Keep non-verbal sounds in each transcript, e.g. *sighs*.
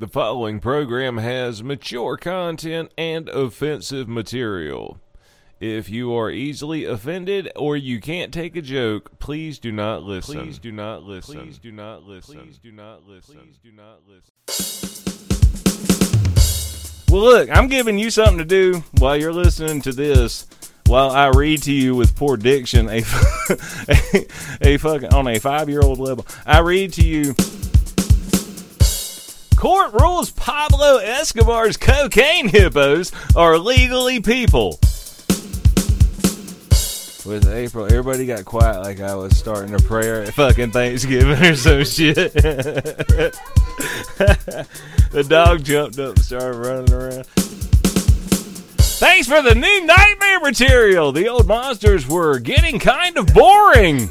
The following program has mature content and offensive material. If you are easily offended or you can't take a joke, please do not listen. Please do not listen. Please do not listen. Please do not listen. Please do not listen. Well, look, I'm giving you something to do while you're listening to this. While I read to you with poor diction a a, *laughs* a fucking on a five year old level, I read to you Court rules Pablo Escobar's cocaine hippos are legally people. With April, everybody got quiet like I was starting a prayer at fucking Thanksgiving *laughs* or some shit. *laughs* the dog jumped up and started running around. Thanks for the new nightmare material. The old monsters were getting kind of boring.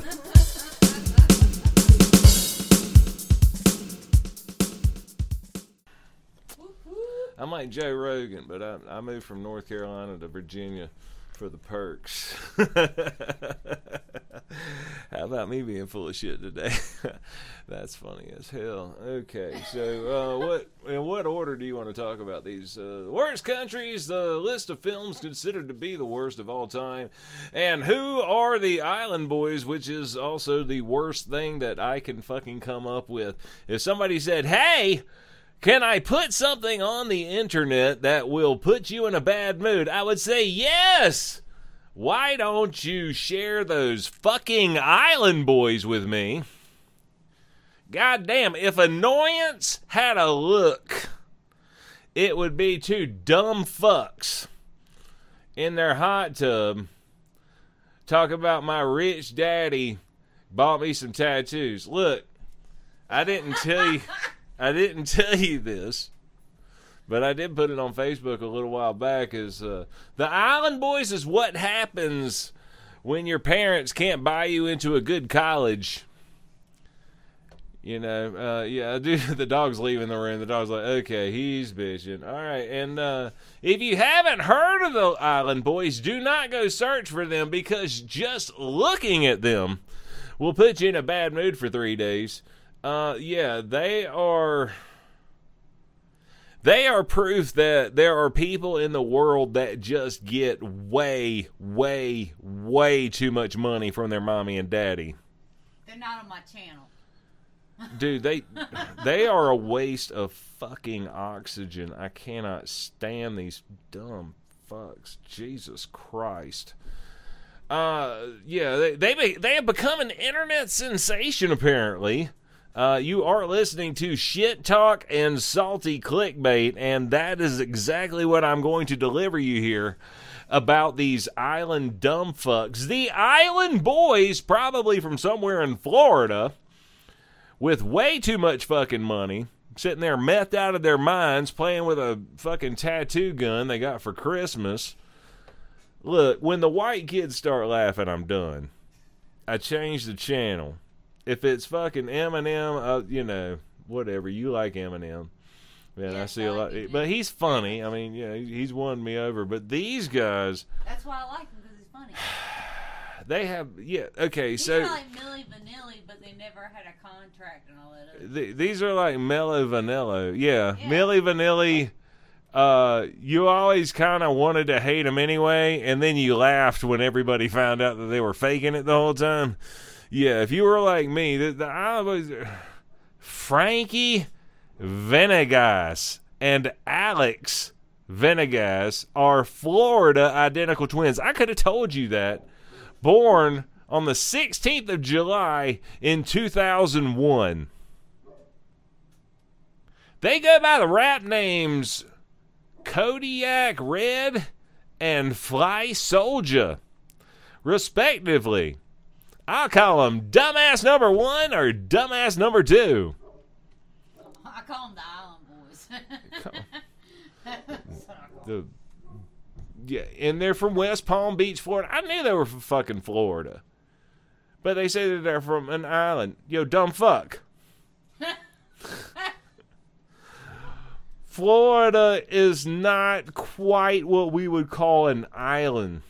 I'm like Joe Rogan, but I, I moved from North Carolina to Virginia for the perks. *laughs* How about me being full of shit today? *laughs* That's funny as hell. Okay, so uh, what in what order do you want to talk about these uh, worst countries? The list of films considered to be the worst of all time, and who are the Island Boys, which is also the worst thing that I can fucking come up with. If somebody said, "Hey," Can I put something on the internet that will put you in a bad mood? I would say yes. Why don't you share those fucking island boys with me? God damn, if annoyance had a look, it would be two dumb fucks in their hot tub talk about my rich daddy bought me some tattoos. Look, I didn't tell you *laughs* I didn't *laughs* tell you this, but I did put it on Facebook a little while back. Is uh, the Island Boys is what happens when your parents can't buy you into a good college. You know, uh, yeah, *laughs* dude, the dog's leaving the room. The dog's like, okay, he's bitching. All right, and uh, if you haven't heard of the Island Boys, do not go search for them because just looking at them will put you in a bad mood for three days. Uh, yeah, they are. They are proof that there are people in the world that just get way, way, way too much money from their mommy and daddy. They're not on my channel. Dude, they *laughs* they are a waste of fucking oxygen. I cannot stand these dumb fucks. Jesus Christ. Uh, yeah, they they they have become an internet sensation apparently. Uh, you are listening to shit talk and salty clickbait, and that is exactly what I'm going to deliver you here about these island dumb fucks. The island boys, probably from somewhere in Florida, with way too much fucking money, sitting there methed out of their minds, playing with a fucking tattoo gun they got for Christmas. Look, when the white kids start laughing, I'm done. I change the channel if it's fucking Eminem, uh, you know, whatever you like Eminem. Man, I see a lot, but he's funny. I mean, yeah, he's won me over. But these guys, that's why I like him because he's funny. *sighs* They have, yeah, okay. He's so like Milli Vanilli, but they never had a contract and all that. The, these are like Mellow Vanillo, yeah, Yeah. Milli Vanilli. Uh, you always kind of wanted to hate them anyway, and then you laughed when everybody found out that they were faking it the whole time. Yeah, if you were like me, the, the I was Frankie Venegas and Alex Venegas are Florida identical twins. I could have told you that. Born on the 16th of July in 2001. They go by the rap names Kodiak Red and Fly Soldier, respectively. I'll call them dumbass number one or dumbass number two. I call them the Island Boys. *laughs* The, yeah, and they're from West Palm Beach, Florida. I knew they were from fucking Florida. But they say that they're from an island. Yo, dumb fuck. *laughs* Florida is not quite what we would call an island.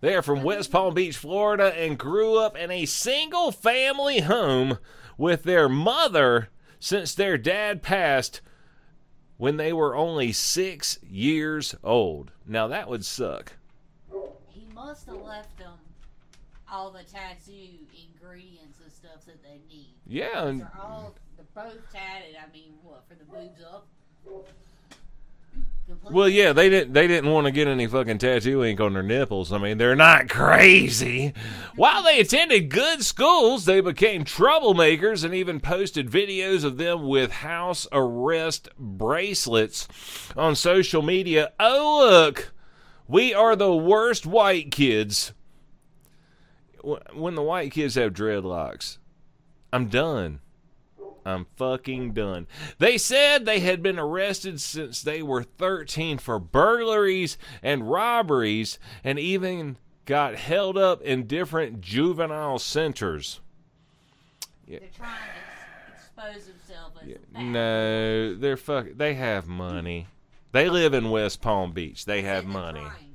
They are from West Palm Beach, Florida, and grew up in a single family home with their mother since their dad passed when they were only six years old. Now, that would suck. He must have left them all the tattoo ingredients and stuff that they need. Yeah, and They're all they're both tatted. I mean, what for the boobs up? Well, yeah, they didn't. They didn't want to get any fucking tattoo ink on their nipples. I mean, they're not *laughs* crazy. While they attended good schools, they became troublemakers and even posted videos of them with house arrest bracelets on social media. Oh look, we are the worst white kids. When the white kids have dreadlocks, I'm done. I'm fucking done. They said they had been arrested since they were 13 for burglaries and robberies and even got held up in different juvenile centers. They're trying to expose themselves as a No, they're fuck they have money. They live in West Palm Beach. They have They're money. trying.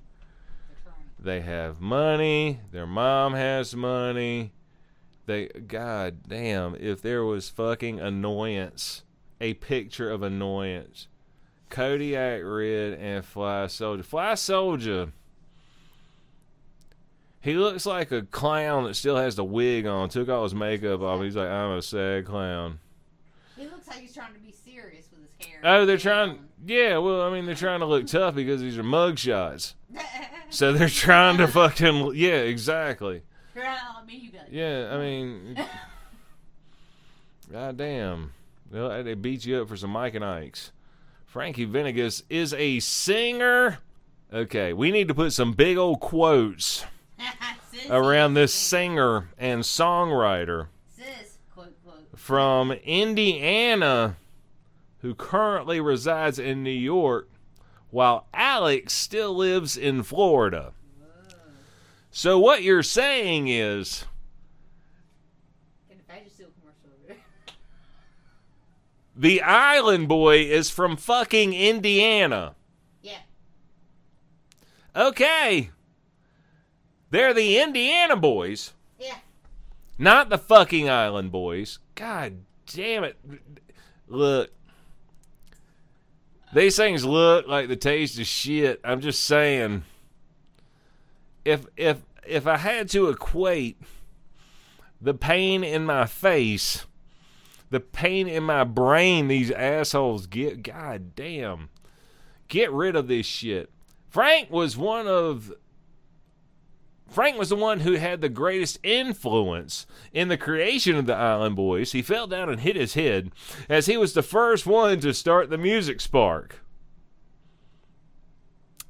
Trying. They have money. Their mom has money. They god damn, if there was fucking annoyance, a picture of annoyance. Kodiak Red and Fly Soldier. Fly Soldier. He looks like a clown that still has the wig on. Took all his makeup off. He's like, I'm a sad clown. He looks like he's trying to be serious with his hair. Oh, they're trying. Yeah, well, I mean, they're trying to look tough because these are mug shots. *laughs* So they're trying to fucking. Yeah, exactly. I mean, you got Yeah, I mean, *laughs* god damn. Well, they beat you up for some Mike and Ike's. Frankie Venegas is a singer. Okay, we need to put some big old quotes *laughs* around this singer and songwriter Sis, quote, quote. from Indiana who currently resides in New York while Alex still lives in Florida. So what you're saying is Get a Vagisil commercial over there. The Island Boy is from fucking Indiana. Yeah. Okay. They're the Indiana boys, Yeah. not the fucking Island Boys. God damn it. Look. These things look like the taste of shit. I'm just saying. If if if I had to equate the pain in my face, the pain in my brain these assholes get, god damn. Get rid of this shit. Frank was one of Frank was the one who had the greatest influence in the creation of the Island Boys. He fell down and hit his head as he was the first one to start the music spark.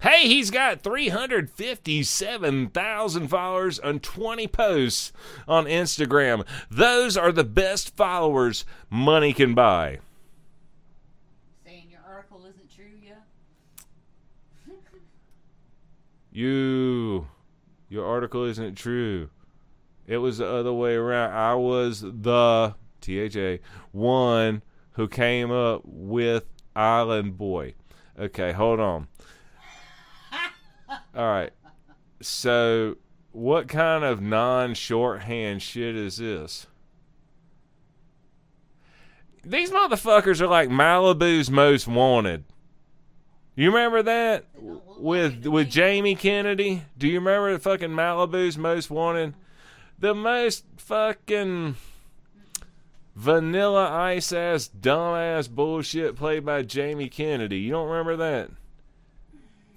Hey, he's got 357,000 followers and 20 posts on Instagram. Those are the best followers money can buy. Saying your article isn't true yet? *laughs* You, your article isn't true. It was the other way around. I was the THA one who came up with Island Boy. Okay, hold on. All right. So, what kind of non shorthand shit is this? These motherfuckers are like Malibu's most wanted. You remember that They don't look like with with. Jamie Kennedy? Do you remember the fucking Malibu's most wanted? The most fucking vanilla ice ass dumbass bullshit played by Jamie Kennedy. You don't remember that?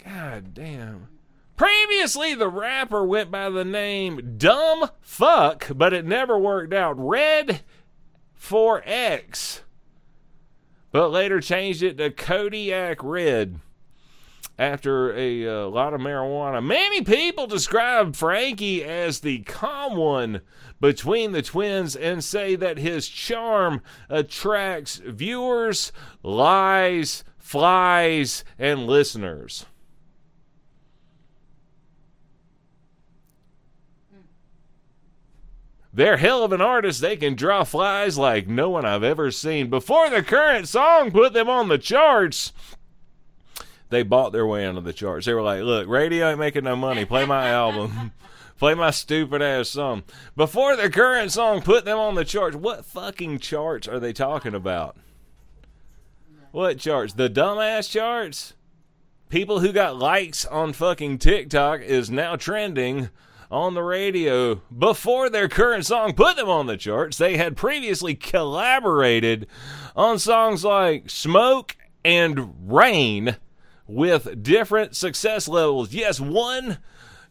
God damn. Previously, the rapper went by the name Dumb Fuck, but it never worked out. Red 4X. But later changed it to Kodiak Red after a uh, lot of marijuana. Many people describe Frankie as the calm one between the twins and say that his charm attracts viewers, lies, flies, and listeners. They're hell of an artist. They can draw flies like no one I've ever seen. Before the current song put them on the charts, they bought their way into the charts. They were like, "Look, radio ain't making no money. Play my album." *laughs* Play my stupid ass song. Before the current song put them on the charts, what fucking charts are they talking about? What charts? The dumbass charts? People who got likes on fucking TikTok is now trending on the radio. Before their current song put them on the charts, they had previously collaborated on songs like Smoke and Rain with different success levels. Yes, one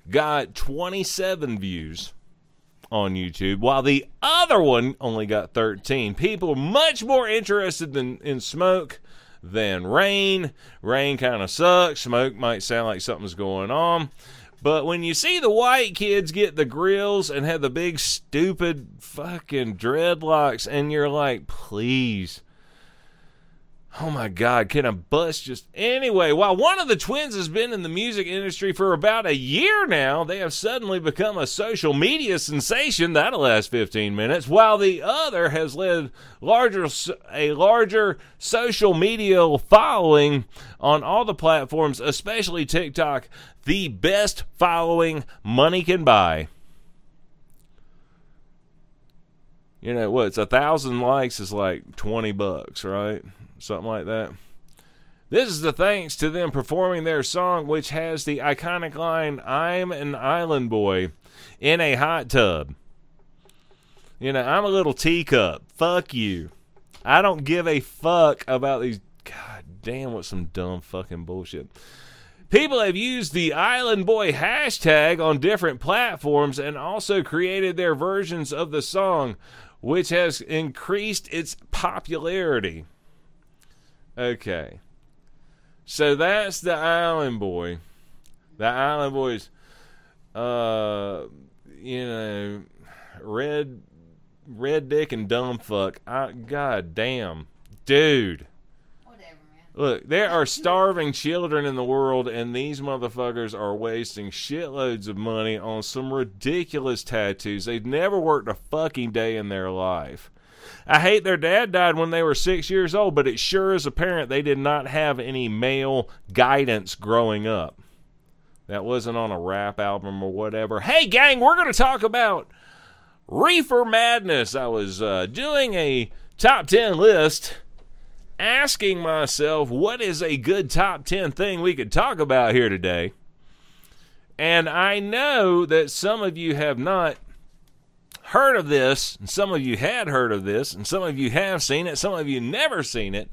got 27 views on YouTube, while the other one only got 13. People much more interested than, in Smoke than Rain. Rain kind of sucks. Smoke might sound like something's going on. But when you see the white kids get the grills and have the big stupid fucking dreadlocks, and you're like, please, Oh my God, can a bus just. Anyway, while one of the twins has been in the music industry for about a year now, they have suddenly become a social media sensation. That'll last 15 minutes, while the other has led larger, a larger social media following on all the platforms, especially TikTok, the best following money can buy. You know what? A thousand likes is like 20 bucks, right? Something like that. This is the thanks to them performing their song, which has the iconic line, I'm an island boy in a hot tub. You know, I'm a little teacup. Fuck you. I don't give a fuck about these. God damn, what some dumb fucking bullshit. People have used the Island Boy hashtag on different platforms and also created their versions of the song, which has increased its popularity. Okay. So that's the Island Boy. The Island Boy's, uh, you know, red, red dick and dumb fuck. I, God damn, dude. Look, there are starving children in the world, and these motherfuckers are wasting shitloads of money on some ridiculous tattoos. They've never worked a fucking day in their life. I hate their dad died when they were six years old, but it sure is apparent they did not have any male guidance growing up. That wasn't on a rap album or whatever. Hey, gang, we're going to talk about Reefer Madness. I was uh, doing a top 10 list, asking myself, what is a good top 10 thing we could talk about here today? And I know that some of you have not heard of this, and some of you had heard of this, and some of you have seen it, some of you never seen it.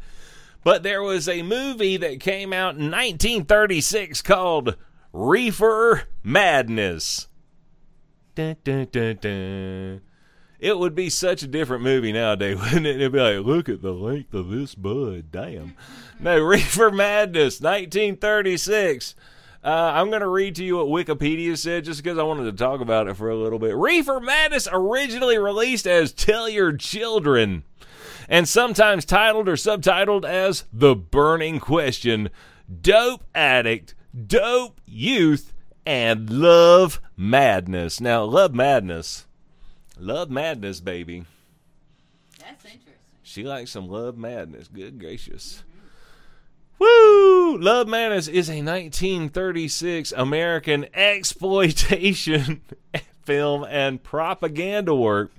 But there was a movie that came out in 1936 called Reefer Madness. Dun, dun, dun, it would be such a different movie nowadays, *laughs* wouldn't it? It'd be like, look at the length of this bud. Damn. No, *laughs* Reefer Madness, 1936. Uh, I'm going to read to you what Wikipedia said just because I wanted to talk about it for a little bit. Reefer Madness originally released as Tell Your Children and sometimes titled or subtitled as The Burning Question Dope Addict, Dope Youth, and Love Madness. Now, Love Madness. Love Madness, baby. That's interesting. She likes some Love Madness. Good gracious. Mm-hmm. Woo! Love Madness is a 1936 American exploitation *laughs* film and propaganda work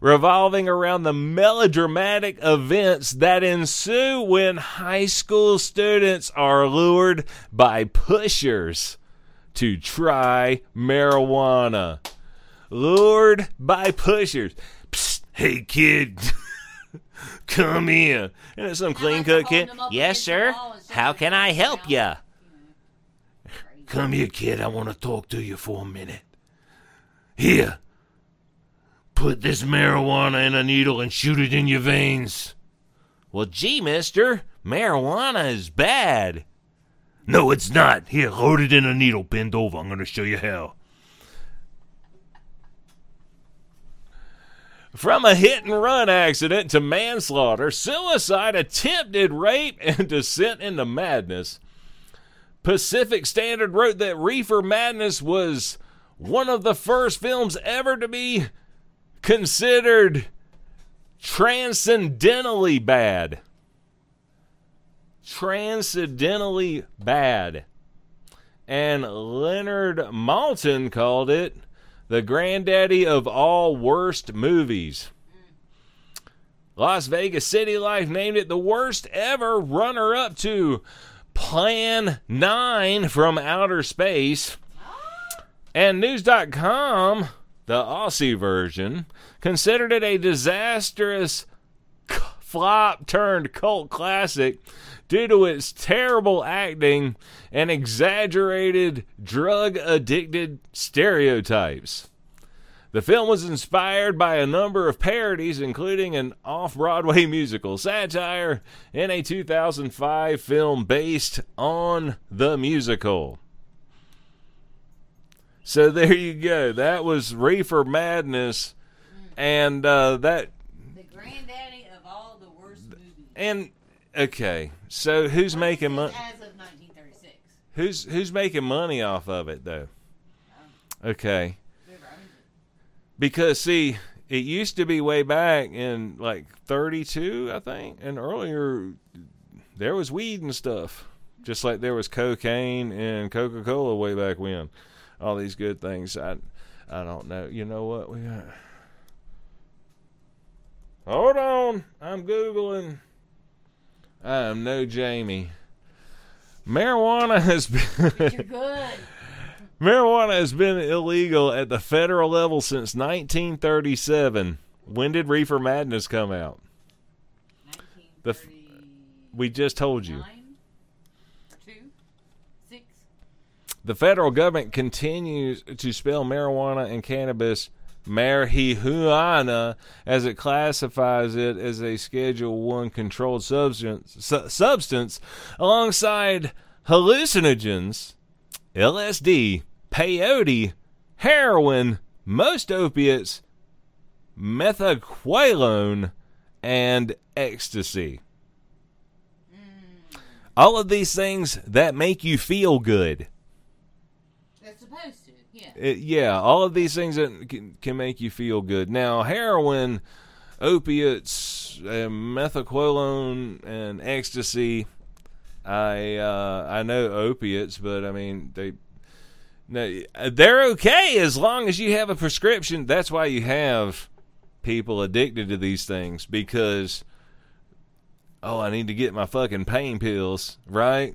revolving around the melodramatic events that ensue when high school students are lured by pushers to try marijuana. Lured by pushers. Psst, hey kid. *laughs* Come here. And it's some clean cut kid. Yes, sir. How can I help you? Come here, kid. I want to talk to you for a minute. Here. Put this marijuana in a needle and shoot it in your veins. Well, gee, mister, marijuana is bad. No, it's not. Here, load it in a needle. Bend over. I'm going to show you how. From a hit and run accident to manslaughter, suicide, attempted rape, and *laughs* descent into madness. Pacific Standard wrote that Reefer Madness was one of the first films ever to be considered transcendentally bad. transcendentally bad. And Leonard Maltin called it the granddaddy of all worst movies. Las Vegas City Life named it the worst ever runner up to Plan 9 from Outer Space. And News.com, the Aussie version, considered it a disastrous flop turned cult classic due to its terrible acting and exaggerated drug addicted stereotypes. The film was inspired by a number of parodies, including an off Broadway *laughs* musical satire and a 2005 film based on the musical. So there you go. That was Reefer Madness, and uh, that The granddaddy of all the worst movies. And okay. So who's making money? As of 1936. Who's who's making money off of it though? Um, okay. Owns it. Because see, it used to be way back in like 32, I think, and earlier there was weed and stuff, just like there was cocaine and Coca-Cola way back when. All these good things. I I don't know. You know what? We got Hold on. I'm googling. I am no Jamie. Marijuana has *laughs* been. *laughs* Marijuana has been illegal at the federal level since 1937. When did Reefer Madness come out? The f- We just told you. Two? The federal government continues to spell marijuana and cannabis marijuana as it classifies it as a Schedule One controlled substance, su- substance alongside hallucinogens, LSD, peyote, heroin, most opiates, methaqualone, and ecstasy. Mm. All of these things that make you feel good. That's supposed to, yeah. It, yeah, all of these things that can, can make you feel good. Now, heroin, opiates, uh, methaqualone, and ecstasy. I uh, I know opiates, but I mean they. No, they're okay as long as you have a prescription. That's why you have people addicted to these things because oh, I need to get my fucking pain pills, right?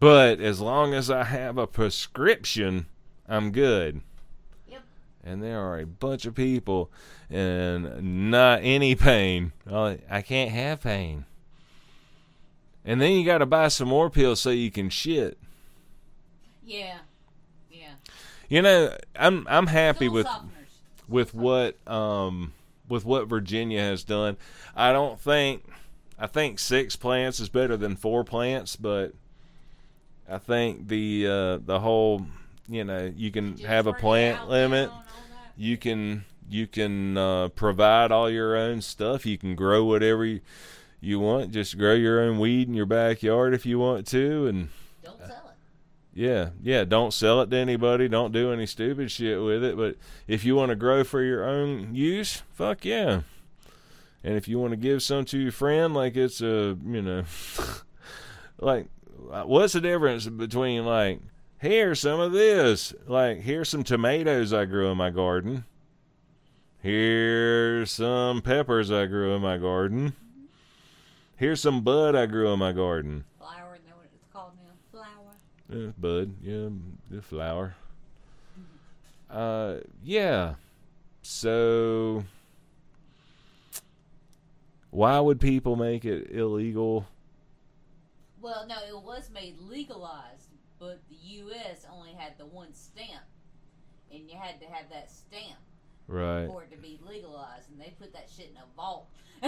But as long as I have a prescription, I'm good. Yep. And there are a bunch of people and not any pain. Oh, I can't have pain. And then you got to buy some more pills so you can shit. Yeah. Yeah. You know, I'm I'm happy Soul with softeners. with what um with what Virginia has done. I don't think I think six plants is better than four plants, but I think the uh the whole you know you can Just have a plant limit. now and all that. You can you can uh, provide all your own stuff. You can grow whatever you, you want. Just grow your own weed in your backyard if you want to, and Don't sell it. yeah, yeah. Don't sell it to anybody. Don't do any stupid shit with it. But if you want to grow for your own use, fuck yeah. And if you want to give some to your friend, like it's a, you know, *laughs* like, what's the difference between like, here's some of this, like, here's some tomatoes I grew in my garden. Here's some peppers I grew in my garden. Here's some bud I grew in my garden. Flower, know what it's called now? Flower. Yeah, bud. Yeah, the flower. Uh, yeah. So, why would people make it illegal? Well, no, it was made legalized, but the U.S. only had the one stamp, and you had to have that stamp Right. for it to be legalized, and they put that shit in a vault. *laughs*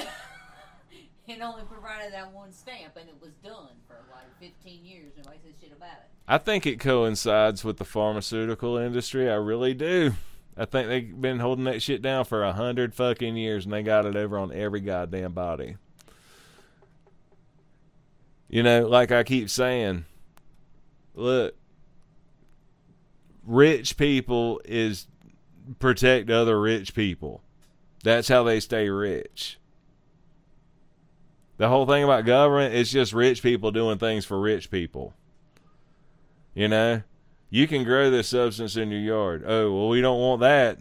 and only provided that one stamp, and it was done for like 15 years. Nobody said shit about it. I think it coincides with the pharmaceutical industry. I really do. I think they've been holding that shit down for a hundred fucking years, and they got it over on every goddamn body. You know, like I keep saying, look, rich people is protect other rich people. That's how they stay rich. The whole thing about government is just rich people doing things for rich people. You know, you can grow this substance in your yard. Oh, well, we don't want that.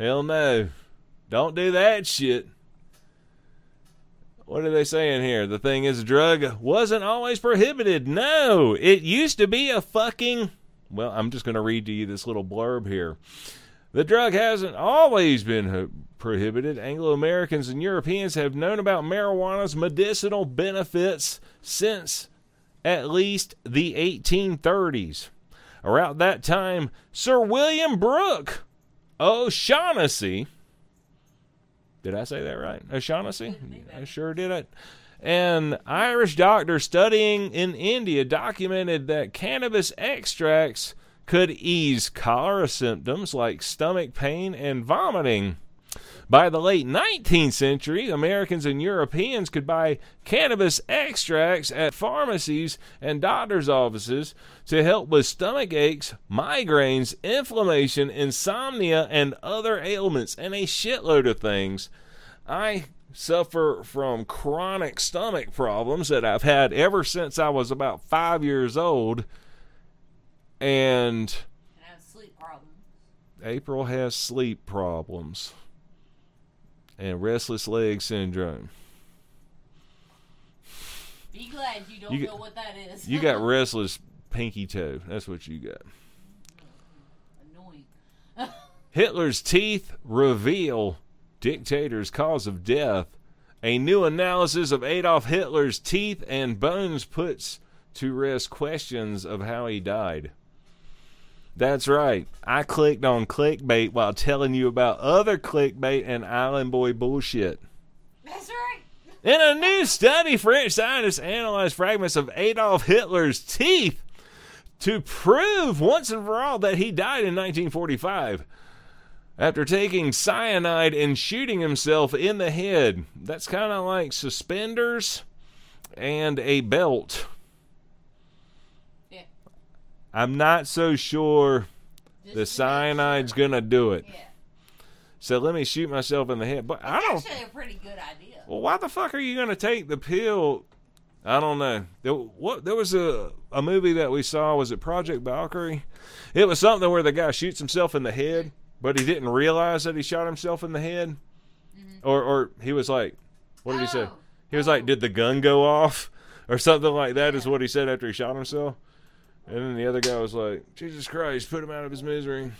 Hell no. Don't do that shit. What are they saying here? The thing is, drug wasn't always prohibited. No, it used to be a fucking. Well, I'm just going to read to you this little blurb here. The drug hasn't always been prohibited. Anglo Americans and Europeans have known about marijuana's medicinal benefits since at least the 1830s. Around that time, Sir William Brooke O'Shaughnessy. Did I say that right? O'Shaughnessy? I sure did it. An Irish doctor studying in India documented that cannabis extracts could ease cholera symptoms like stomach pain and vomiting. By the late 19th century, Americans and Europeans could buy cannabis extracts at pharmacies and doctors' offices to help with stomach aches, migraines, inflammation, insomnia, and other ailments, and a shitload of things. I suffer from chronic stomach problems that I've had ever since I was about five years old. And And I have sleep problems. April has sleep problems and restless leg syndrome. Be glad you don't You know get- what that is. You got *laughs* restless pinky toe. That's what you got. annoying. *laughs* Hitler's teeth reveal dictator's cause of death. A new analysis of Adolf Hitler's teeth and bones puts to rest questions of how he died. That's right. I clicked on clickbait while telling you about other clickbait and island boy bullshit. That's right. In a new study, French scientists analyzed fragments of Adolf Hitler's teeth to prove once and for all that he died in 1945 after taking cyanide and shooting himself in the head. That's kind of like suspenders and a belt. Yeah. I'm not so sure Just the cyanide's sure. gonna do it. Yeah. So let me shoot myself in the head. But I don't. Actually, a pretty good idea. Well, why the fuck are you going to take the pill? I don't know. There, what there was a a movie that we saw. Was it Project Valkyrie? It was something where the guy shoots himself in the head, but he didn't realize that he shot himself in the head, mm-hmm. or or he was like, what did he say? Oh. He was like, did the gun go off, or something like that? Is what he said after he shot himself. And then the other guy was like, Jesus Christ, put him out of his misery.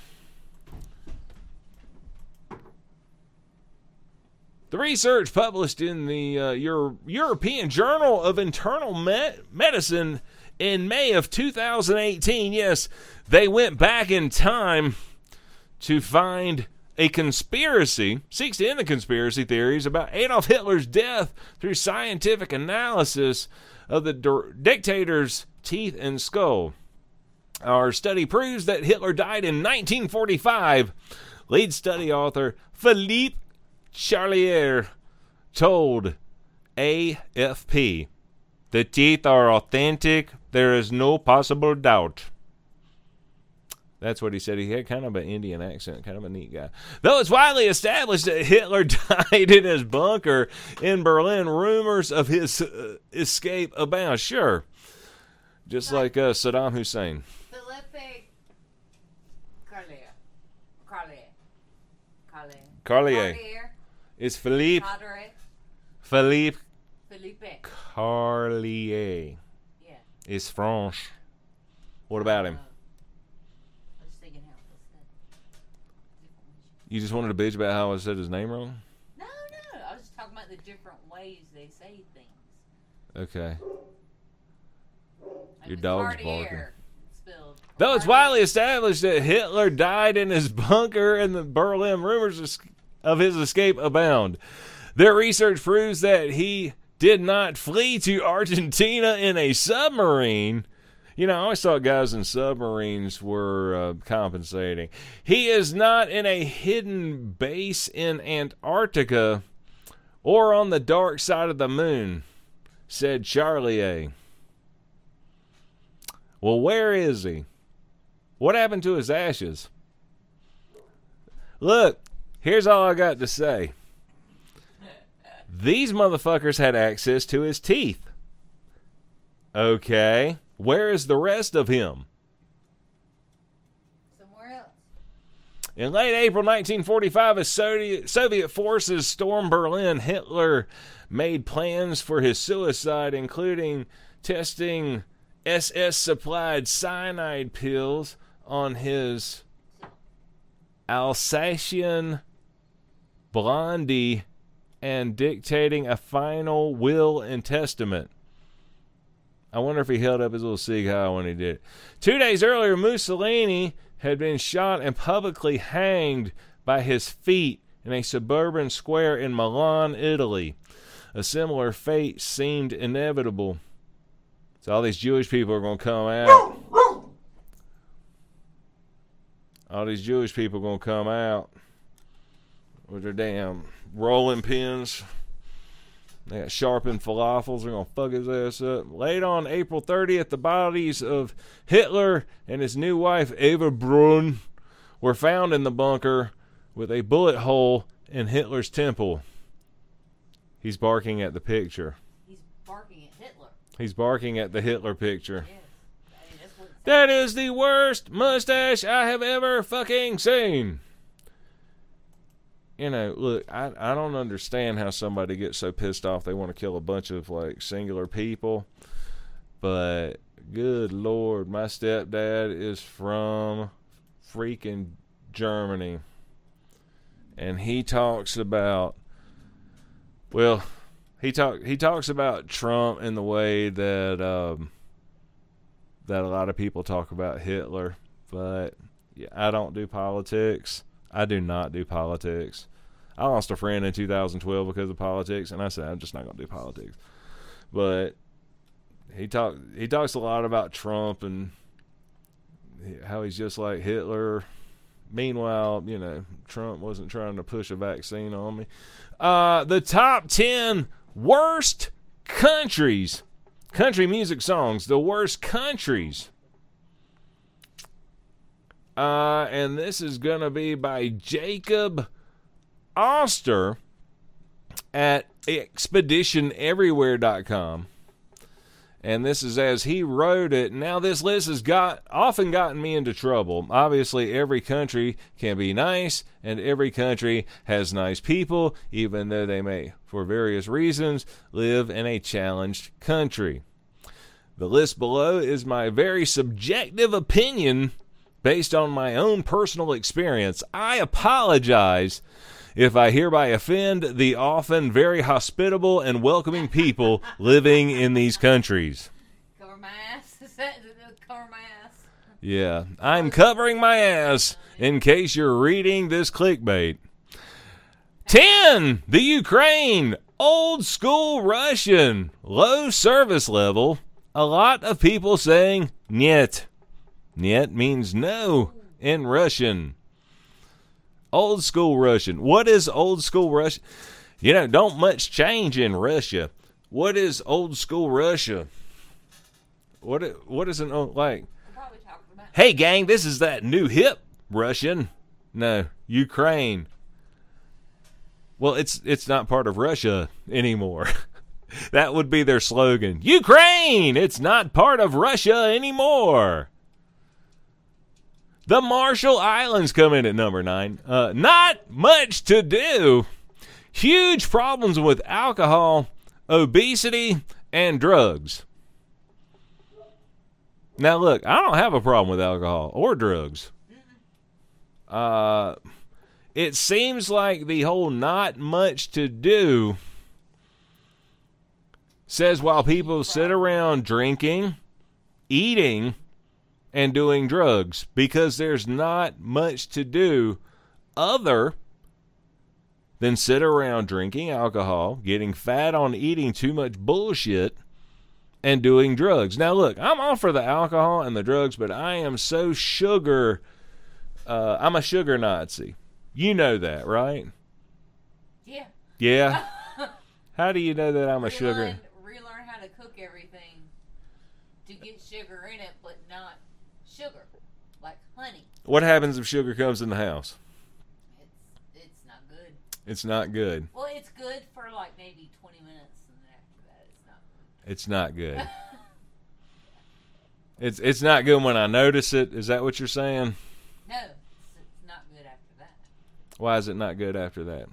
The research published in the uh, Euro- European Journal of Internal Me- Medicine in May of 2018, yes, they went back in time to find a conspiracy, seeks to end the conspiracy theories about Adolf Hitler's death through scientific analysis of the dictator's teeth and skull. Our study proves that Hitler died in 1945. Lead study author Philippe Charlier told AFP the teeth are authentic. There is no possible doubt. That's what he said. He had kind of an Indian accent, kind of a neat guy. Though it's widely established that Hitler *laughs* died in his bunker in Berlin, rumors of his uh, escape abound. Sure. Just like uh, Saddam Hussein. Felipe Carlier. Carlier. Carlier. Carlier. Carlier. It's Philippe Carlier. Philippe Felipe. Carlier. Yeah. It's French. What about him? Uh, I was thinking how was said. You just wanted to bitch about how I said his name wrong? No, no. I was just talking about the different ways they say things. Okay. Your dog's barking. Though it's widely established that Hitler died in his *laughs* bunker in the Berlin, rumors of his escape abound. Their research proves that he did not flee to Argentina in a submarine. You know, I always thought guys in submarines were uh, compensating. He is not in a hidden base in Antarctica or on the dark side of the moon, said Charlier. Well, where is he? What happened to his ashes? Look, here's all I got to say. These motherfuckers had access to his teeth. Okay. Where is the rest of him? Somewhere else. In late April 1945, as Soviet Soviet forces stormed Berlin, Hitler made plans for his suicide, including testing SS supplied cyanide pills on his Alsatian Blondi and dictating a final will and testament. I wonder if he held up his little Heil when he did it. Two days earlier, Mussolini had been shot and publicly hanged by his feet in a suburban square in Milan, Italy. A similar fate seemed inevitable. So all these Jewish people are going to come out. All these Jewish people are going to come out with their damn rolling pins. They got sharpened falafels. They're going to fuck his ass up. Late on April 30th, the bodies of Hitler and his new wife, Eva Braun, were found in the bunker with a bullet hole in Hitler's temple. He's barking at the picture. He's barking at Hitler. He's barking at the Hitler picture. Yes. I mean, that's That is the worst mustache I have ever fucking seen. You know, look, I I don't understand how somebody gets so pissed off they want to kill a bunch of like singular people. But good lord, my stepdad is from freaking Germany. And he talks about well, he talk he talks about Trump in the way that um that a lot of people talk about Hitler, but yeah, I don't do politics. I do not do politics. I lost a friend in 2012 because of politics, and I said I'm just not going to do politics. But he talk he talks a lot about Trump and how he's just like Hitler. Meanwhile, you know, Trump wasn't trying to push a vaccine on me. Uh, the top 10 worst countries country music songs, the worst countries. Uh, and this is going to be by Jacob Oster at expeditioneverywhere.com. And this is as he wrote it. Now, this list has got often gotten me into trouble. Obviously, every country can be nice, and every country has nice people, even though they may, for various reasons, live in a challenged country. The list below is my very subjective opinion based on my own personal experience. I apologize if I hereby offend the often very hospitable and welcoming people living in these countries. Cover my ass. *laughs* Is that cover my ass? Yeah, I'm covering my ass in case you're reading this clickbait. 10. The Ukraine. Old school Russian. Low service level. A lot of people saying niet. Niet means no in Russian. Old school Russian. What is old school Russian? You know, don't much change in Russia. What is old school Russia? What what is an old like? Hey gang, this is that new hip Russian. No, Ukraine. Well, it's it's not part of Russia anymore. *laughs* that would be their slogan. Ukraine, it's not part of Russia anymore. The Marshall Islands come in at number 9. Uh, not much to do. Huge problems with alcohol, obesity, and drugs. Now, look, I don't have a problem with alcohol or drugs. Uh, it seems like the whole not much to do says while people sit around drinking, eating, and doing drugs because there's not much to do other than sit around drinking alcohol, getting fat on eating too much bullshit, and doing drugs. Now, look, I'm all for the alcohol and the drugs, but I am so sugar. Uh, I'm a sugar Nazi. You know that, right? Yeah. Yeah. *laughs* How do you know that I'm a sugar? Relearn, relearn how to cook everything to get sugar in it, sugar, like honey. What happens if sugar comes in the house? It's it's not good. It's not good. Well, it's good for like maybe 20 minutes, and then after that, it's not. It's not good. it's it's not good when I notice it. Is that what you're saying? No, it's, it's not good after that. Why is it not good after that?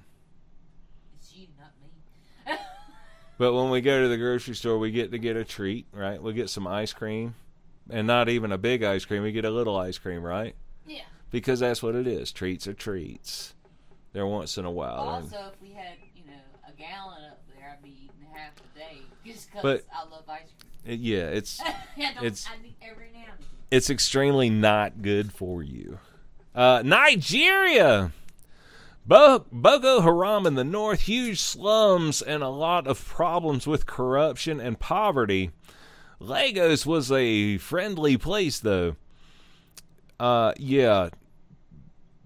It's you, not me. *laughs* But when we go to the grocery store, we get to get a treat, right? We get some ice cream, and not even a big ice cream. We get a little ice cream, right? yeah. Because that's what it is. Treats are treats. They're once in a while. and- Also, if we had, you know, a gallon up there, I'd be eating half a day just because I love ice it- yeah, it's *laughs* cream. It's- I need every now and then. it's extremely not good for you. Uh, Nigeria. Bo- Boko Haram in the north, huge slums and a lot of problems with corruption and poverty. Lagos was a friendly place, though. Uh, yeah.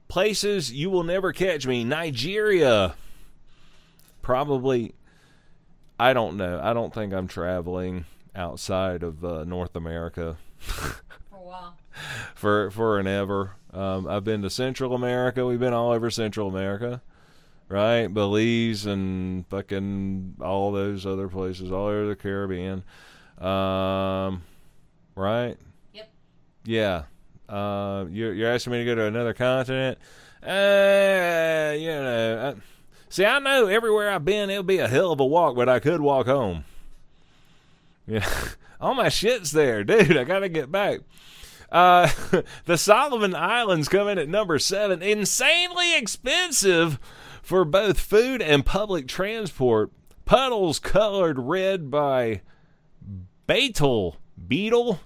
Places you will never catch me. Nigeria. Probably. I don't know. I don't think I'm traveling outside of uh, North America *laughs* For a while. for for an ever. Um, I've been to Central America. We've been all over Central America, right? Belize and fucking all those other places, all over the Caribbean. Um, right? Yep. Yeah. Uh, you're you're asking me to go to another continent? Uh, you know. I, see, I know everywhere I've been, it'll be a hell of a walk, but I could walk home. Yeah, *laughs* all my shit's there, dude. I gotta get back. Uh, *laughs* the Solomon Islands come in at number seven. Insanely expensive for both food and public transport. Puddles colored red by beetle, beetle,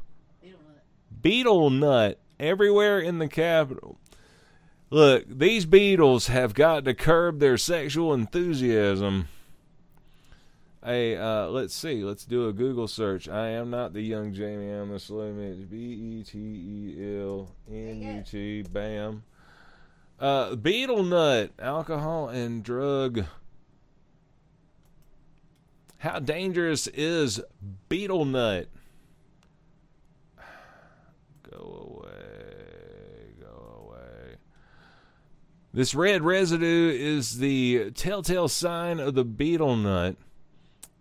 beetle nut everywhere in the capital. Look, these beetles have got to curb their sexual enthusiasm. Hey, uh, let's see. Let's do a Google search. I am not the young Jamie. I'm the slow Mitch. B E T E L N U T. Bam. Uh, beetle nut, alcohol and drug. How dangerous is beetle nut? Go away. Go away. This red residue is the telltale sign of the beetle nut,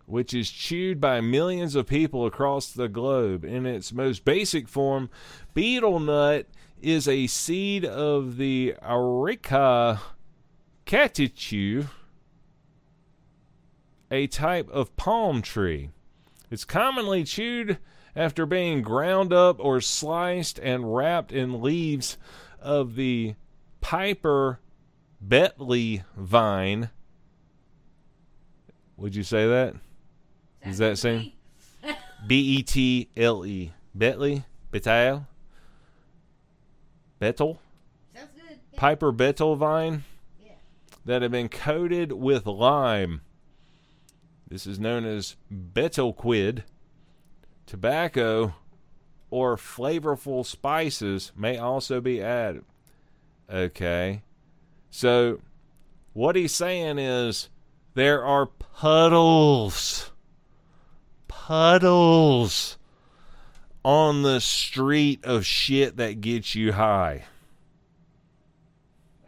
which is chewed by millions of people across the globe. In its most basic form, beetle nut is a seed of the Areca catechu, a type of palm tree. It's commonly chewed after being ground up or sliced and wrapped in leaves of the Piper Betley vine. Would you say that? Is that Sounds good to same? me. *laughs* B E T L E. Betley? Betal? Betel? Sounds good. Piper Betel vine Yeah. that have been coated with lime. This is known as betelquid. Tobacco or flavorful spices may also be added. Okay. So, what he's saying is there are puddles, puddles on the street of shit that gets you high.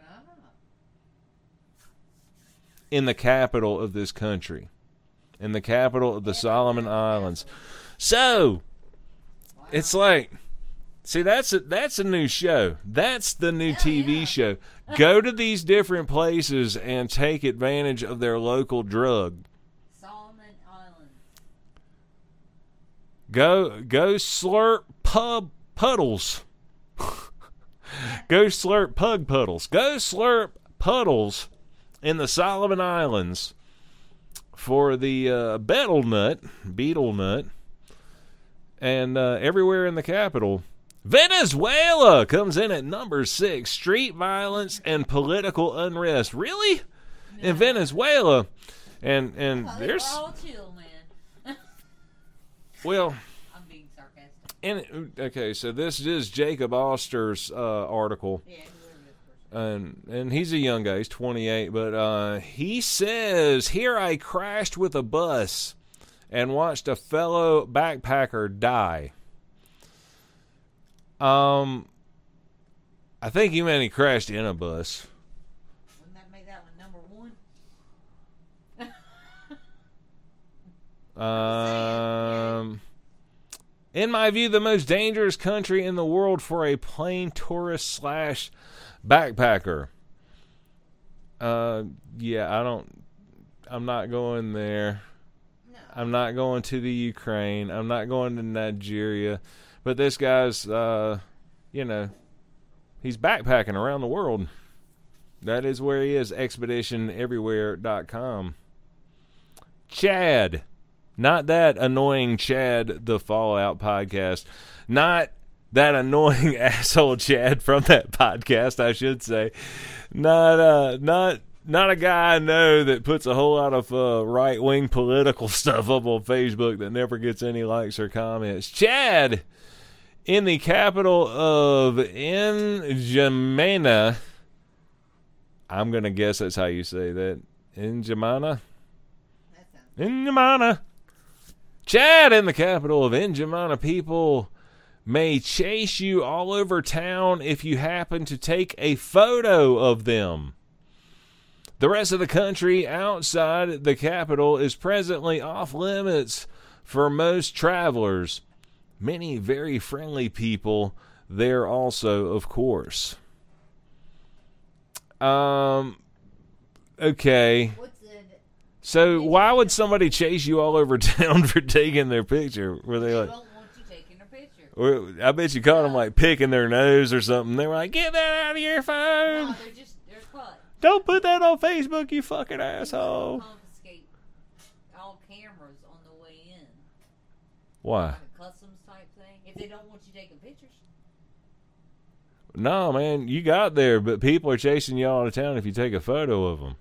Ah. in the capital of this country, in the capital of the Solomon Islands. So it's like, see, that's a that's a new show. That's the new TV show. Go to these different places and take advantage of their local drug. Solomon Islands. Go go slurp pub puddles. *laughs* go slurp pug puddles. Go slurp puddles in the Solomon Islands for the uh, betel nut, beetle nut, and uh, everywhere in the capital. Venezuela comes in at number six. Street violence and political unrest. Really? In Venezuela, and and Oh, there's all chill, man. *laughs* well. I'm being sarcastic. And okay, so this is Jacob Oster's uh, article, Yeah, whoever this person. And and he's a young guy, he's 28, but uh, he says here I crashed with a bus and watched a fellow backpacker die. Um, I think you meant he crashed in a bus. Wouldn't that make that one number one? *laughs* Um, in my view, the most dangerous country in the world for a plane tourist slash backpacker. Uh, yeah, I don't. I'm not going there. No. I'm not going to the Ukraine. I'm not going to Nigeria. But this guy's, uh, you know, he's backpacking around the world. That is where he is. ExpeditionEverywhere.com. Chad. Not that annoying Chad, the Fallout podcast. Not that annoying *laughs* asshole Chad from that podcast, I should say. Not, uh, not not a guy I know that puts a whole lot of uh, right wing political *laughs* stuff up on Facebook that never gets any likes or comments. Chad, in the capital of N'Djamena, I'm gonna guess that's how you say that. N'Djamena. N'Djamena. Chad, in the capital of N'Djamena, people may chase you all over town if you happen to take a photo of them. The rest of the country outside the capital is presently off limits for most travelers. Many very friendly people there also, of course. Um okay. So why would somebody chase you all over *laughs* town for taking their picture? Were They like don't want you taking a picture. or I bet you caught them like picking their nose or something. They were like, "Get that out of your No, phone! they're just they're. Don't put that on Facebook, you fucking asshole!" Confiscate all cameras on the way in. Why? Like customs type thing. If they don't want you taking pictures. No, man, you got there, but people are chasing you out of town if you take a photo of them.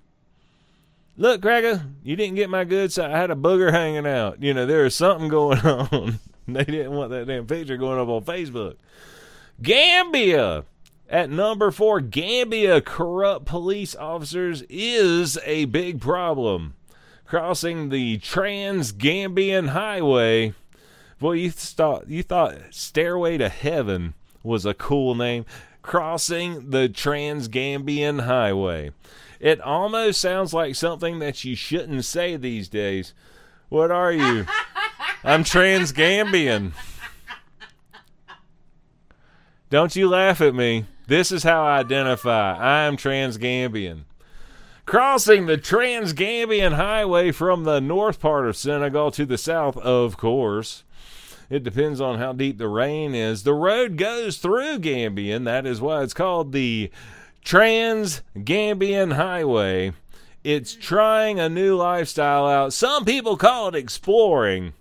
Look, Gregor, you didn't get my good side. I had a booger hanging out. You know, there is something going *laughs* on. *laughs* they didn't want that damn picture going up on Facebook. Gambia. At number four, Gambia corrupt police officers is a big problem. Crossing the Trans Gambian Highway. Boy, you thought you thought Stairway to Heaven was a cool name. Crossing the Trans Gambian Highway. It almost sounds like something that you shouldn't say these days. What are you? *laughs* I'm Trans Gambian. Don't you laugh at me. This is how I identify. I am Transgambian. Crossing the Transgambian Highway from the north part of Senegal to the south, of course. It depends on how deep the rain is. The road goes through Gambian. That is why it's called the Transgambian Highway. It's trying a new lifestyle out. Some people call it exploring.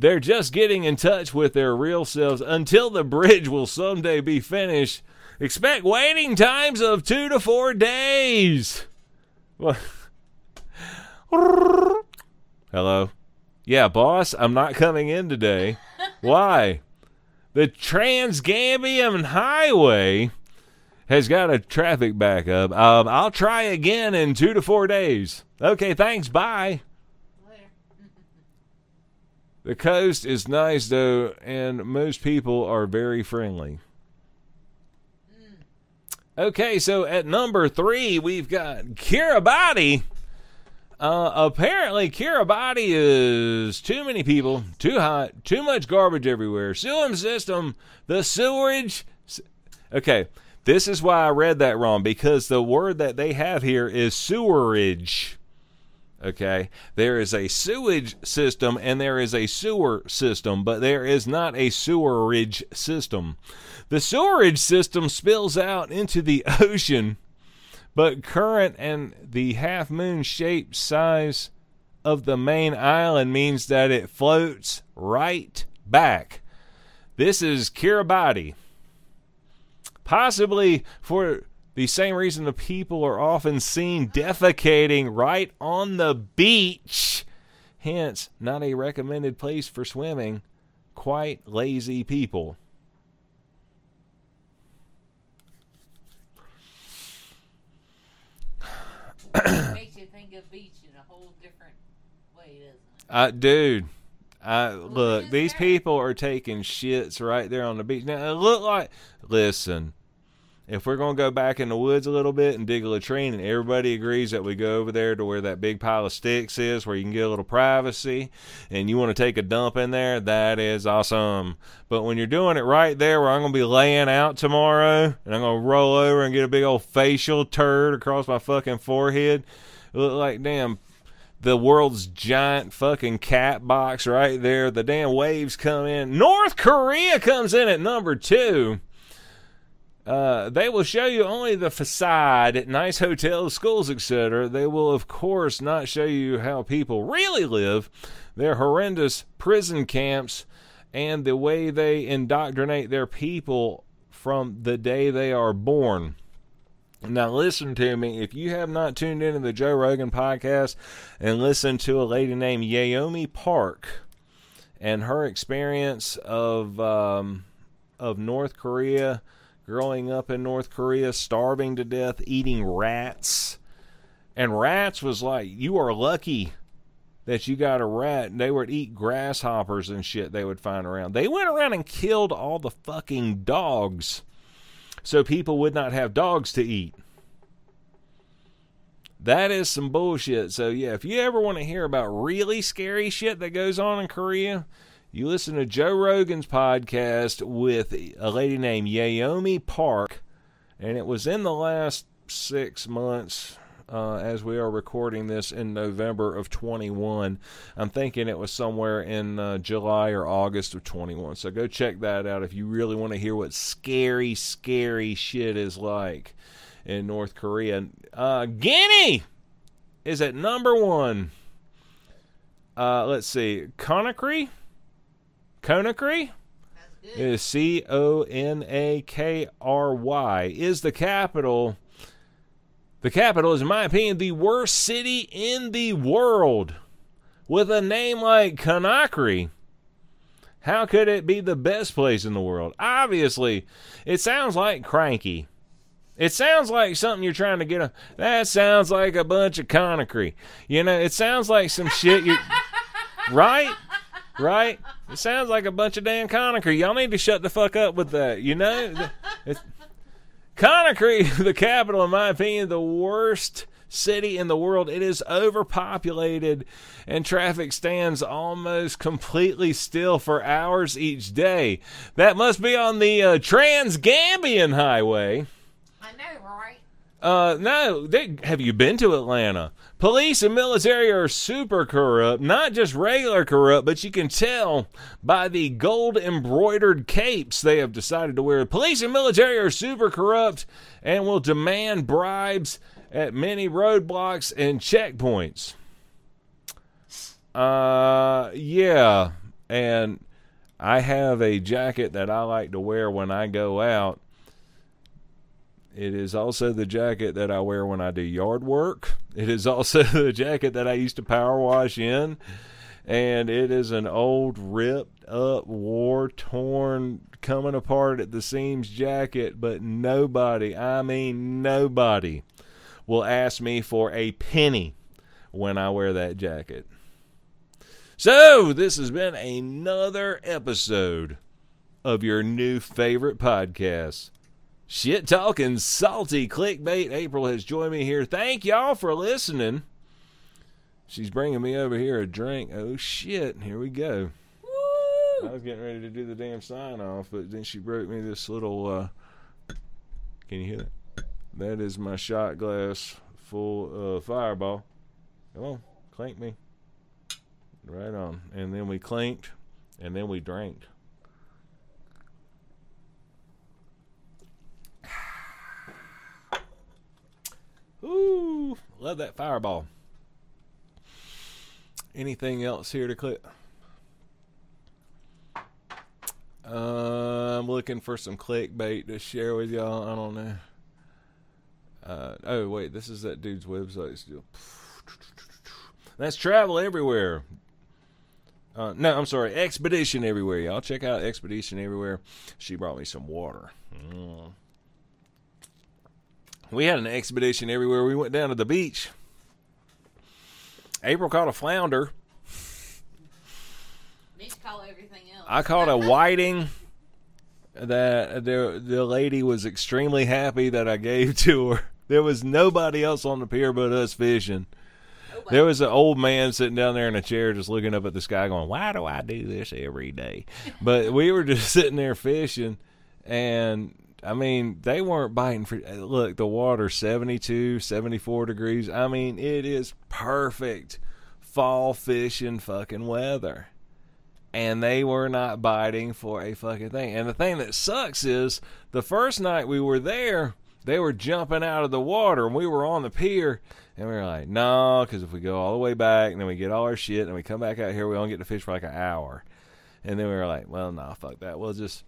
They're just getting in touch with their real selves until the bridge will someday be finished. Expect waiting times of two to four days. What? Hello? Yeah, boss, I'm not coming in today. Why? The Transgambian Highway has got a traffic backup. Um, I'll try again in two to four days. Okay, thanks. Bye. The coast is nice though, and most people are very friendly. Okay, so at number three, we've got Kiribati. Uh, apparently, Kiribati is too many people, too hot, too much garbage everywhere. Sewage system, the sewerage. Okay, this is why I read that wrong because the word that they have here is sewerage. Okay, there is a sewage system and there is a sewer system, but there is not a sewerage system. The sewerage system spills out into the *laughs* ocean, but current and the half moon shaped size of the main island means that it floats right back. This is Kiribati. Possibly for the same reason the people are often seen defecating right on the beach. Hence, not a recommended place for swimming. Quite lazy people. Makes you think of beach in a whole different way, doesn't it? Uh, dude, I look. These people are taking shits right there on the beach. Now it look like. Listen, if we're going to go back in the woods a little bit and dig a latrine, and everybody agrees that we go over there to where that big pile of sticks is, where you can get a little privacy, and you want to take a dump in there, that is awesome. But when you're doing it right there, where I'm going to be laying out tomorrow, and I'm going to roll over and get a big old facial turd across my fucking forehead, look like damn the world's giant fucking cat box right there. The damn waves come in. North Korea comes in at number two. Uh, they will show you only the facade nice hotels, schools, etc. They will, of course, not show you how people really live, their horrendous prison camps, and the way they indoctrinate their people from the day they are born. Now, listen to me. If you have not tuned into the Joe Rogan podcast and listened to a lady named Yeonmi Park and her experience of um, of North Korea growing up in North Korea, starving to death, eating rats. And rats was like, you are lucky that you got a rat. They would eat grasshoppers and shit they would find around. They went around and killed all the fucking dogs so people would not have dogs to eat. That is some bullshit. So, yeah, if you ever want to hear about really scary shit that goes on in Korea, you listen to Joe Rogan's podcast with a lady named Yeonmi Park, and it was in the last six months. Uh, as we are recording this in November of 21. I'm thinking it was somewhere in uh, July or August of 21. So go check that out if you really want to hear what scary, scary shit is like in North Korea. Uh, Guinea is at number one. Uh, let's see. Conakry? Conakry is C O N A K R Y is the capital. The capital is, in my opinion, the worst city in the world. With a name like Conakry, how could it be the best place in the world? Obviously, it sounds like cranky. It sounds like something you're trying to get a. That sounds like a bunch of Conakry. You know, it sounds like some shit you. *laughs* right? right? It sounds like a bunch of damn Conakry. Y'all need to shut the fuck up with that. You know, it's, *laughs* the capital, in my opinion, the worst city in the world. It is overpopulated, and traffic stands almost completely still for hours each day. That must be on the uh, Trans-Gambian Highway. I know, right? Uh, no. They, have you been to Atlanta? Police and military are super corrupt, not just regular corrupt, but you can tell by the gold embroidered capes they have decided to wear. Police and military are super corrupt and will demand bribes at many roadblocks and checkpoints. Uh, yeah, and I have a jacket that I like to wear when I go out it is also the jacket that I wear when I do yard work. It is also *laughs* the jacket that I used to power wash in. And it is an old, ripped up, war torn, coming apart at the seams jacket. But nobody, I mean nobody, will ask me for a penny when I wear that jacket. So, this has been another episode of your new favorite podcast. Shit talking salty clickbait. April has joined me here. Thank y'all for listening. She's bringing me over here a drink. Oh shit! Here we go. Woo! I was getting ready to do the damn sign off, but then she broke me this little. uh Can you hear that? That is my shot glass full uh, fireball. Come on, clink me. Right on. And then we clinked, and then we drank. Ooh, love that fireball. Anything else here to clip? Uh, I'm looking for some clickbait to share with y'all. I don't know. Uh, oh wait, this is that dude's website still. That's travel everywhere. Uh, no, I'm sorry, Expedition Everywhere. Y'all check out Expedition Everywhere. She brought me some water. Mm. We had an expedition everywhere. We went down to the beach. April caught a flounder. Call everything else. I caught a whiting. that the the lady was extremely happy that I gave to her. There was nobody else on the pier but us fishing. Nobody- There was an old man sitting down there in a chair just looking up at the sky going, Why do I do this every day? *laughs* But we were just sitting there fishing and I mean, they weren't biting for uh, look, the water 72, 74 degrees. I mean, it is perfect fall fishing fucking weather. And they were not biting for a fucking thing. And the thing that sucks is the first night we were there, they were jumping out of the water and we were on the pier and we were like, no, because if we go all the way back and then we get all our shit and we come back out here, we only get to fish for like an hour. And then we were like, well, nah, fuck that. We'll just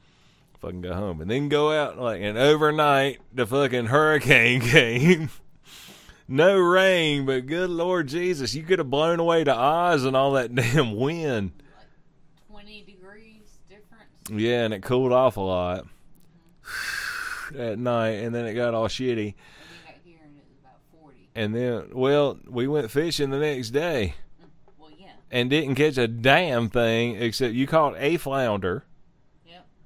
fucking go home. And then go out like and overnight the fucking hurricane *laughs* came. no rain, but good Lord Jesus, you could have blown away to Oz and all that *laughs* damn wind. Twenty degrees difference. Yeah, and it cooled off a lot *sighs* at night, and then it got all shitty. And here and it was about forty. And then, well, we went fishing the next day mm, Well, yeah. and didn't catch a damn thing except you caught a flounder.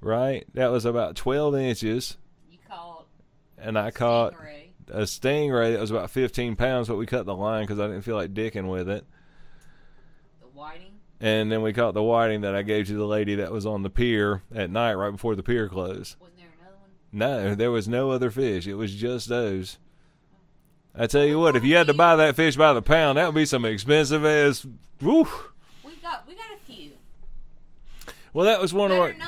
Right? That was about 12 inches. You caught. And I caught stingray. a stingray that was about 15 pounds, but we cut the line because I didn't feel like dicking with it. the whiting. And then we caught the whiting that I gave to the lady that was on the pier at night right before the pier closed. Wasn't there another one? No, there was no other fish. It was just those. I tell you what, if you had to buy that fish by the pound, that would be some expensive ass. Woo. We got we got a few. Well, that was one of Better our.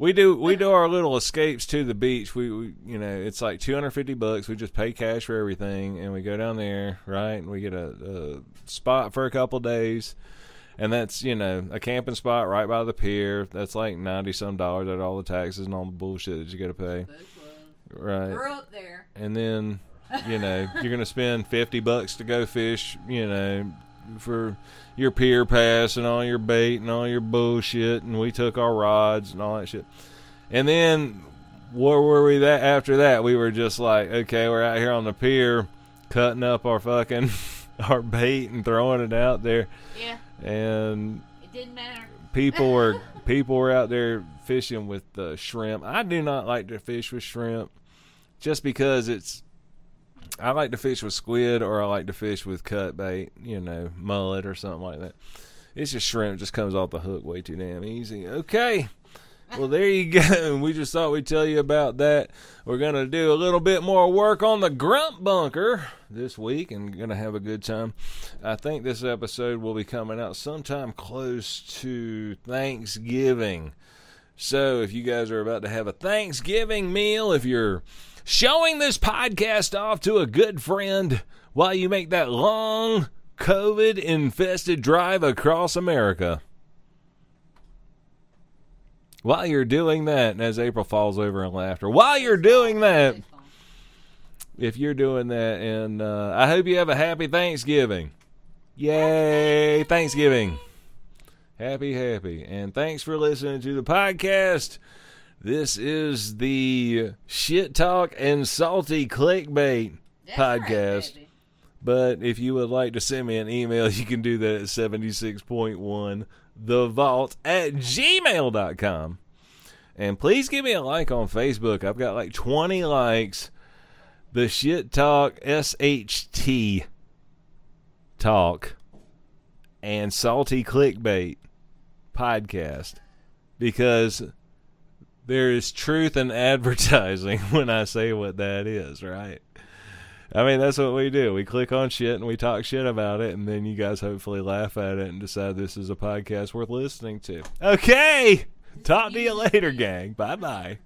We do we do our little escapes to the beach. We, we you know it's like two hundred fifty bucks. We just pay cash for everything, and we go down there, right? And we get a, a spot for a couple days, and that's you know a camping spot right by the pier. That's like ninety some dollars at all the taxes and all the bullshit that you got to pay, right? We're up there. and then you know you're gonna spend 50 bucks to go fish you know for your pier pass and all your bait and all your bullshit and we took our rods and all that shit and then where were we that after that we were just like okay we're out here on the pier cutting up our fucking *laughs* our bait and throwing it out there Yeah. and It didn't matter. people *laughs* were people were out there fishing with uh, shrimp. I do not like to fish with shrimp, just because it's. I like to fish with squid, or I like to fish with cut bait, you know, mullet or something like that. It's just shrimp just comes off the hook way too damn easy. Okay. Well, there you go. *laughs* We just thought we'd tell you about that. We're going to do a little bit more work on the Grump Bunker this week and going to have a good time. I think this episode will be coming out sometime close to Thanksgiving. So if you guys are about to have a Thanksgiving meal, if you're showing this podcast off to a good friend while you make that long COVID infested drive across America. While you're doing that, as April falls over in laughter, while you're doing that, if you're doing that, and uh, I hope you have a happy Thanksgiving. Yay, Thanksgiving. Happy, happy. And thanks for listening to the podcast. This is the Shit Talk and Salty Clickbait That's podcast. baby. But if you would like to send me an email, you can do that at 76.1 the vault at gmail.com. And please give me a like on Facebook. I've got like 20 likes. The Shit Talk SHT Talk and Salty Clickbait podcast because there is truth in advertising *laughs* when I say what that is, right? I mean, that's what we do. We click on shit and we talk shit about it, and then you guys hopefully laugh at it and decide this is a podcast worth listening to. Okay! Talk to you later, gang. Bye bye.